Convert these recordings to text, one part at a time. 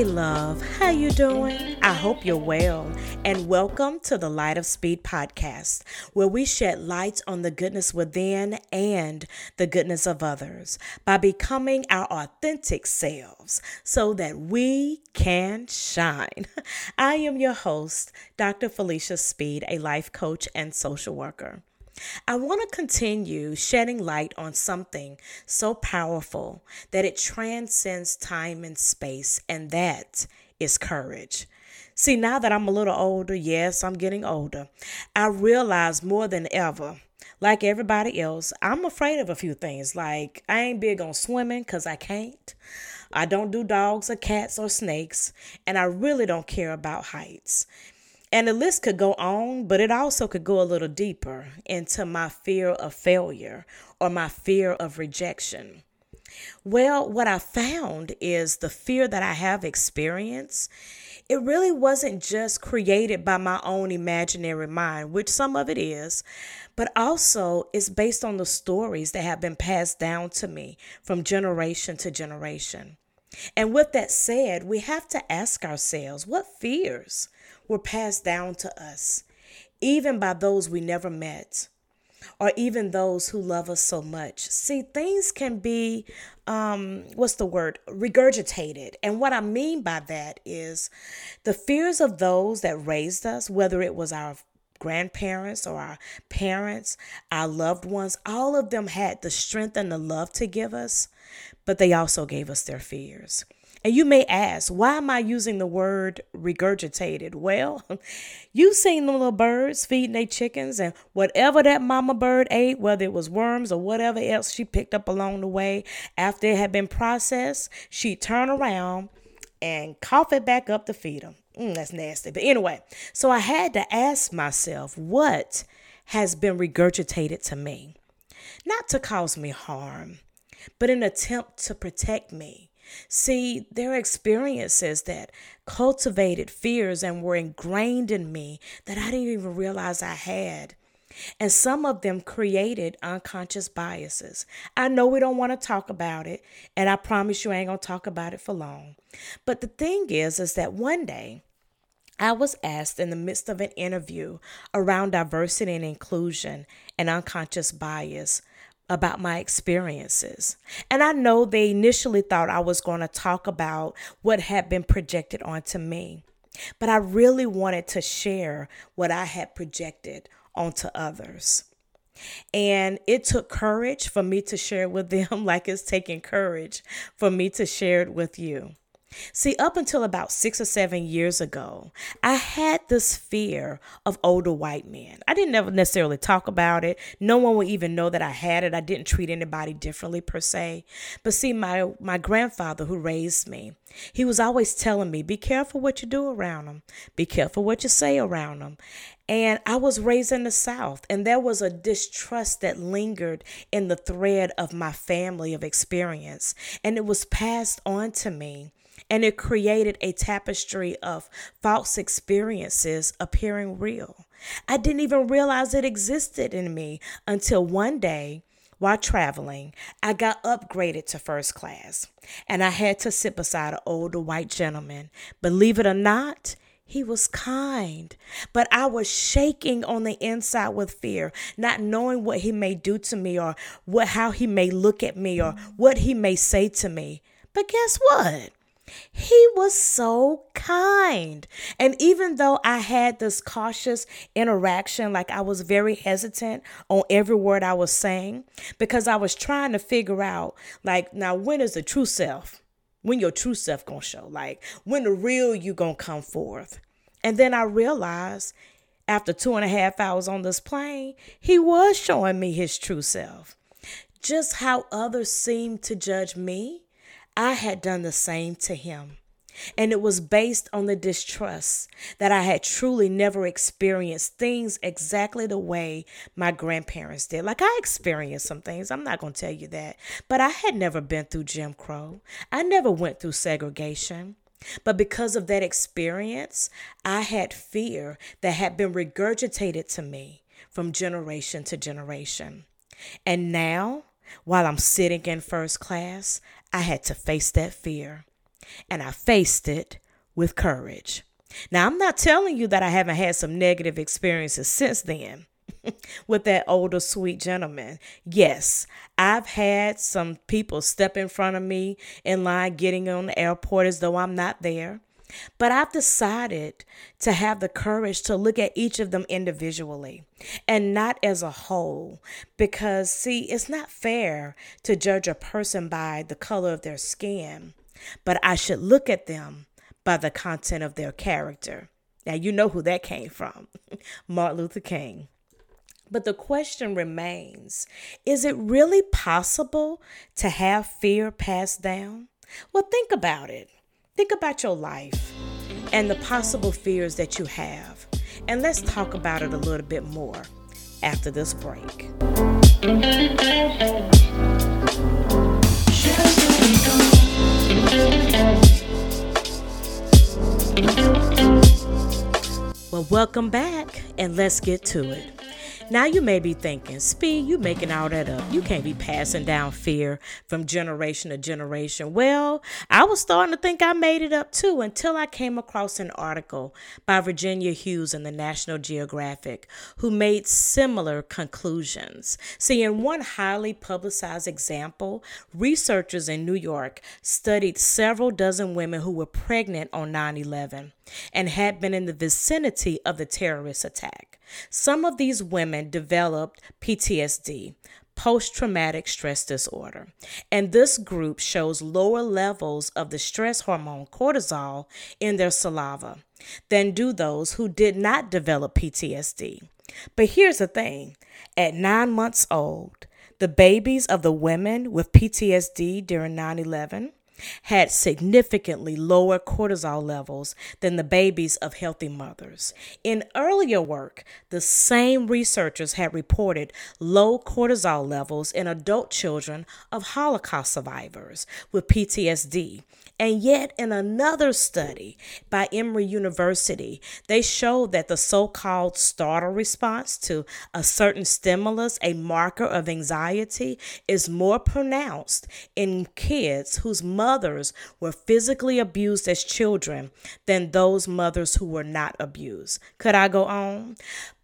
Hey love, how you doing? I hope you're well and welcome to the Light of Speed podcast where we shed light on the goodness within and the goodness of others by becoming our authentic selves so that we can shine. I am your host, Dr. Felicia Speed, a life coach and social worker. I want to continue shedding light on something so powerful that it transcends time and space, and that is courage. See, now that I'm a little older, yes, I'm getting older, I realize more than ever, like everybody else, I'm afraid of a few things. Like, I ain't big on swimming because I can't. I don't do dogs or cats or snakes, and I really don't care about heights. And the list could go on, but it also could go a little deeper into my fear of failure or my fear of rejection. Well, what I found is the fear that I have experienced, it really wasn't just created by my own imaginary mind, which some of it is, but also it's based on the stories that have been passed down to me from generation to generation. And with that said, we have to ask ourselves what fears were passed down to us, even by those we never met, or even those who love us so much. See, things can be, um, what's the word, regurgitated. And what I mean by that is the fears of those that raised us, whether it was our grandparents or our parents, our loved ones, all of them had the strength and the love to give us, but they also gave us their fears. And you may ask, why am I using the word regurgitated? Well, you've seen the little birds feeding their chickens, and whatever that mama bird ate, whether it was worms or whatever else she picked up along the way, after it had been processed, she'd turn around and cough it back up to feed them. Mm, that's nasty. But anyway, so I had to ask myself, what has been regurgitated to me? Not to cause me harm, but an attempt to protect me See, there are experiences that cultivated fears and were ingrained in me that I didn't even realize I had. And some of them created unconscious biases. I know we don't want to talk about it, and I promise you I ain't going to talk about it for long. But the thing is, is that one day, I was asked in the midst of an interview around diversity and inclusion and unconscious bias about my experiences. And I know they initially thought I was going to talk about what had been projected onto me, but I really wanted to share what I had projected onto others. And it took courage for me to share with them, like it's taking courage for me to share it with you. See, up until about six or seven years ago, I had this fear of older white men. I didn't ever necessarily talk about it. No one would even know that I had it. I didn't treat anybody differently per se. But see, my, my grandfather who raised me, he was always telling me, be careful what you do around them. Be careful what you say around them. And I was raised in the South, and there was a distrust that lingered in the thread of my family of experience. And it was passed on to me and it created a tapestry of false experiences appearing real. I didn't even realize it existed in me until one day while traveling, I got upgraded to first class and I had to sit beside an older white gentleman. Believe it or not, he was kind, but I was shaking on the inside with fear, not knowing what he may do to me or what how he may look at me or what he may say to me. But guess what? He was so kind. And even though I had this cautious interaction, like I was very hesitant on every word I was saying, because I was trying to figure out, like, now when is the true self? When your true self gonna show? Like, when the real you gonna come forth? And then I realized after two and a half hours on this plane, he was showing me his true self. Just how others seemed to judge me I had done the same to him. And it was based on the distrust that I had truly never experienced things exactly the way my grandparents did. Like I experienced some things, I'm not going to tell you that, but I had never been through Jim Crow. I never went through segregation. But because of that experience, I had fear that had been regurgitated to me from generation to generation. And now while I'm sitting in first class, I had to face that fear. and I faced it with courage. Now, I'm not telling you that I haven't had some negative experiences since then with that older, sweet gentleman. Yes, I've had some people step in front of me in line getting on the airport as though I'm not there. But I've decided to have the courage to look at each of them individually and not as a whole. Because, see, it's not fair to judge a person by the color of their skin, but I should look at them by the content of their character. Now, you know who that came from Martin Luther King. But the question remains is it really possible to have fear passed down? Well, think about it. Think about your life and the possible fears that you have. And let's talk about it a little bit more after this break. Well, welcome back and let's get to it. Now you may be thinking, Speed, you making all that up. You can't be passing down fear from generation to generation. Well, I was starting to think I made it up too until I came across an article by Virginia Hughes in the National Geographic who made similar conclusions. See, in one highly publicized example, researchers in New York studied several dozen women who were pregnant on 9 11 and had been in the vicinity of the terrorist attack. Some of these women developed PTSD, post traumatic stress disorder. And this group shows lower levels of the stress hormone cortisol in their saliva than do those who did not develop PTSD. But here's the thing at nine months old, the babies of the women with PTSD during 9 11 had significantly lower cortisol levels than the babies of healthy mothers. In earlier work, the same researchers had reported low cortisol levels in adult children of Holocaust survivors with PTSD and yet, in another study by Emory University, they showed that the so called startle response to a certain stimulus, a marker of anxiety, is more pronounced in kids whose mothers were physically abused as children than those mothers who were not abused. Could I go on?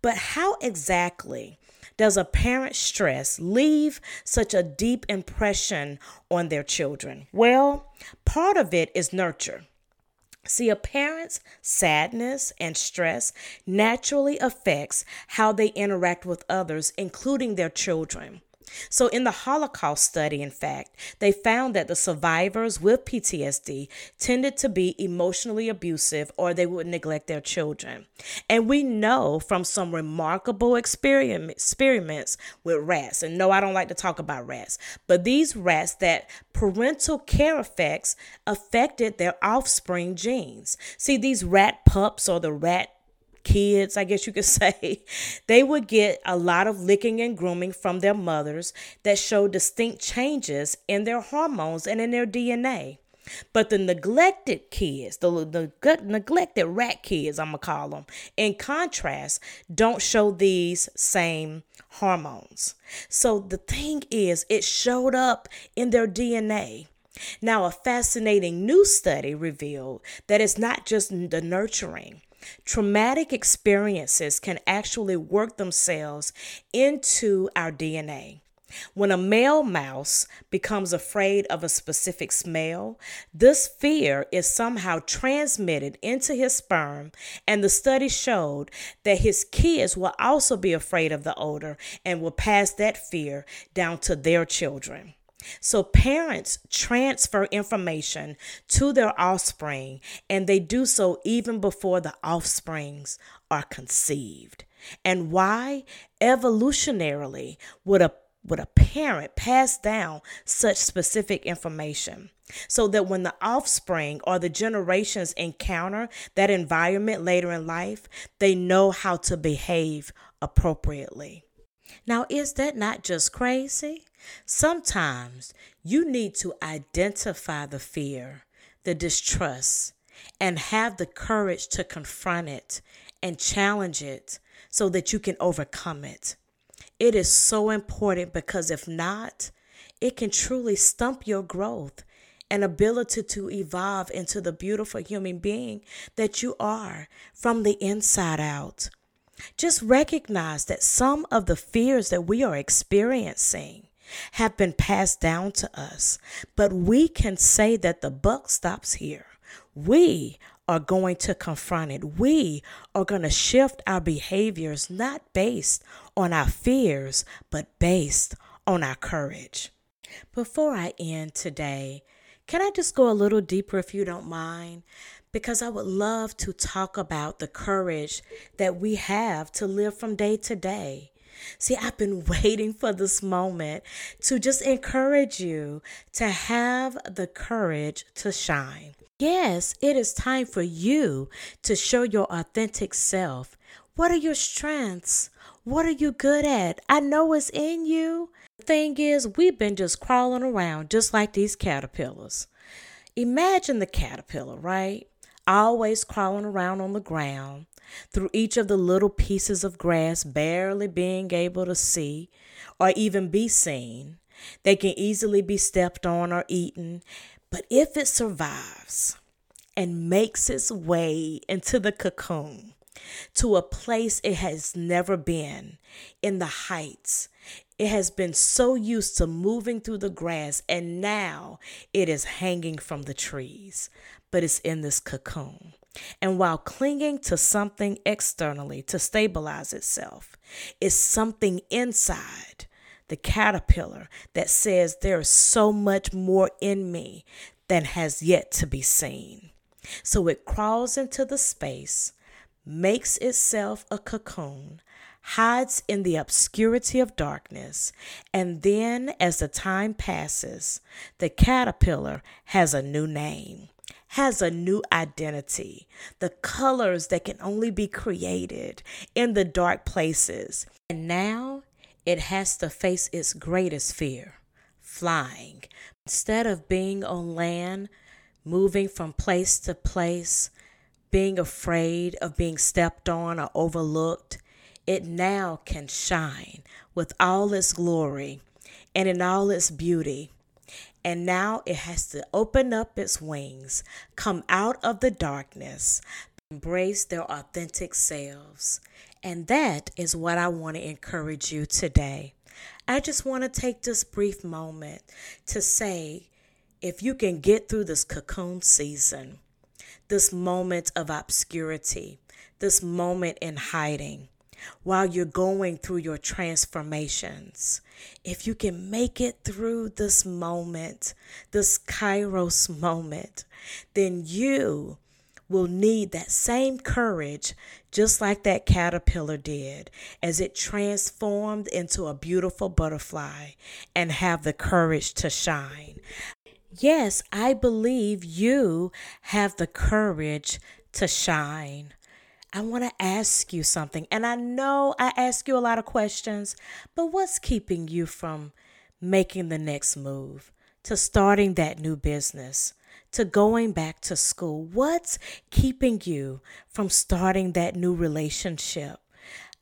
But how exactly does a parent's stress leave such a deep impression on their children? Well, part of it is nurture. See, a parent's sadness and stress naturally affects how they interact with others, including their children. So, in the Holocaust study, in fact, they found that the survivors with PTSD tended to be emotionally abusive or they would neglect their children. And we know from some remarkable experiments with rats, and no, I don't like to talk about rats, but these rats that parental care effects affected their offspring genes. See, these rat pups or the rat kids, I guess you could say, they would get a lot of licking and grooming from their mothers that show distinct changes in their hormones and in their DNA. But the neglected kids, the, the neglected rat kids, I'm gonna call them, in contrast, don't show these same hormones. So the thing is, it showed up in their DNA. Now, a fascinating new study revealed that it's not just the nurturing, Traumatic experiences can actually work themselves into our DNA. When a male mouse becomes afraid of a specific smell, this fear is somehow transmitted into his sperm, and the study showed that his kids will also be afraid of the odor and will pass that fear down to their children. So parents transfer information to their offspring, and they do so even before the offsprings are conceived. And why? Evolutionarily, would a would a parent pass down such specific information so that when the offspring or the generations encounter that environment later in life, they know how to behave appropriately? Now, is that not just crazy? Sometimes you need to identify the fear, the distrust, and have the courage to confront it and challenge it so that you can overcome it. It is so important because if not, it can truly stump your growth and ability to evolve into the beautiful human being that you are from the inside out. Just recognize that some of the fears that we are experiencing have been passed down to us, but we can say that the buck stops here. We are going to confront it. We are going to shift our behaviors not based on our fears, but based on our courage. Before I end today, can I just go a little deeper if you don't mind? Because I would love to talk about the courage that we have to live from day to day. See, I've been waiting for this moment to just encourage you to have the courage to shine. Yes, it is time for you to show your authentic self. What are your strengths? What are you good at? I know it's in you. The thing is, we've been just crawling around just like these caterpillars. Imagine the caterpillar, right? Always crawling around on the ground through each of the little pieces of grass, barely being able to see or even be seen. They can easily be stepped on or eaten, but if it survives and makes its way into the cocoon, to a place it has never been in the heights. It has been so used to moving through the grass, and now it is hanging from the trees, but it's in this cocoon. And while clinging to something externally to stabilize itself, is something inside the caterpillar that says there is so much more in me than has yet to be seen. So it crawls into the space, makes itself a cocoon, hides in the obscurity of darkness, and then as the time passes, the caterpillar has a new name has a new identity, the colors that can only be created in the dark places. And now it has to face its greatest fear flying. Instead of being on land, moving from place to place, being afraid of being stepped on or overlooked, it now can shine with all its glory and in all its beauty and now it has to open up its wings, come out of the darkness, embrace their authentic selves. And that is what I want to encourage you today. I just want to take this brief moment to say if you can get through this cocoon season, this moment of obscurity, this moment in hiding, while you're going through your transformations. If you can make it through this moment, this Kairos moment, then you will need that same courage, just like that caterpillar did, as it transformed into a beautiful butterfly and have the courage to shine. Yes, I believe you have the courage to shine. I want to ask you something. And I know I ask you a lot of questions, but what's keeping you from making the next move, to starting that new business, to going back to school? What's keeping you from starting that new relationship?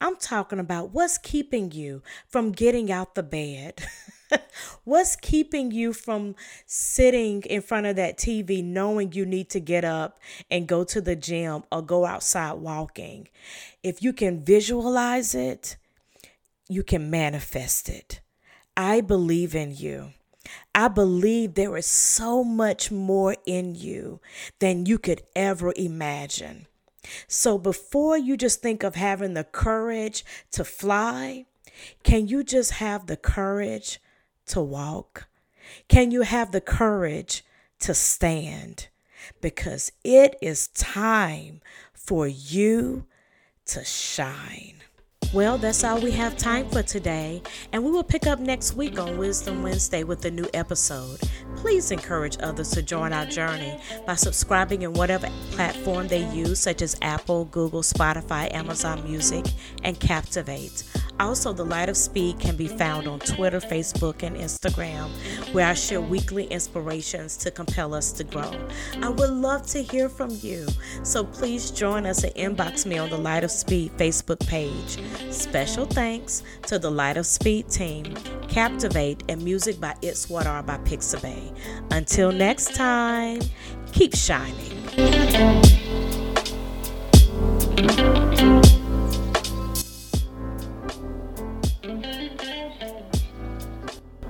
I'm talking about what's keeping you from getting out the bed. What's keeping you from sitting in front of that TV knowing you need to get up and go to the gym or go outside walking? If you can visualize it, you can manifest it. I believe in you. I believe there is so much more in you than you could ever imagine. So before you just think of having the courage to fly, can you just have the courage to walk? Can you have the courage to stand? Because it is time for you to shine. Well, that's all we have time for today, and we will pick up next week on Wisdom Wednesday with a new episode. Please encourage others to join our journey by subscribing in whatever platform they use, such as Apple, Google, Spotify, Amazon Music, and Captivate. Also, The Light of Speed can be found on Twitter, Facebook, and Instagram, where I share weekly inspirations to compel us to grow. I would love to hear from you, so please join us and inbox me on the Light of Speed Facebook page. Special thanks to the Light of Speed team, Captivate, and music by It's What Are by Pixabay. Until next time, keep shining.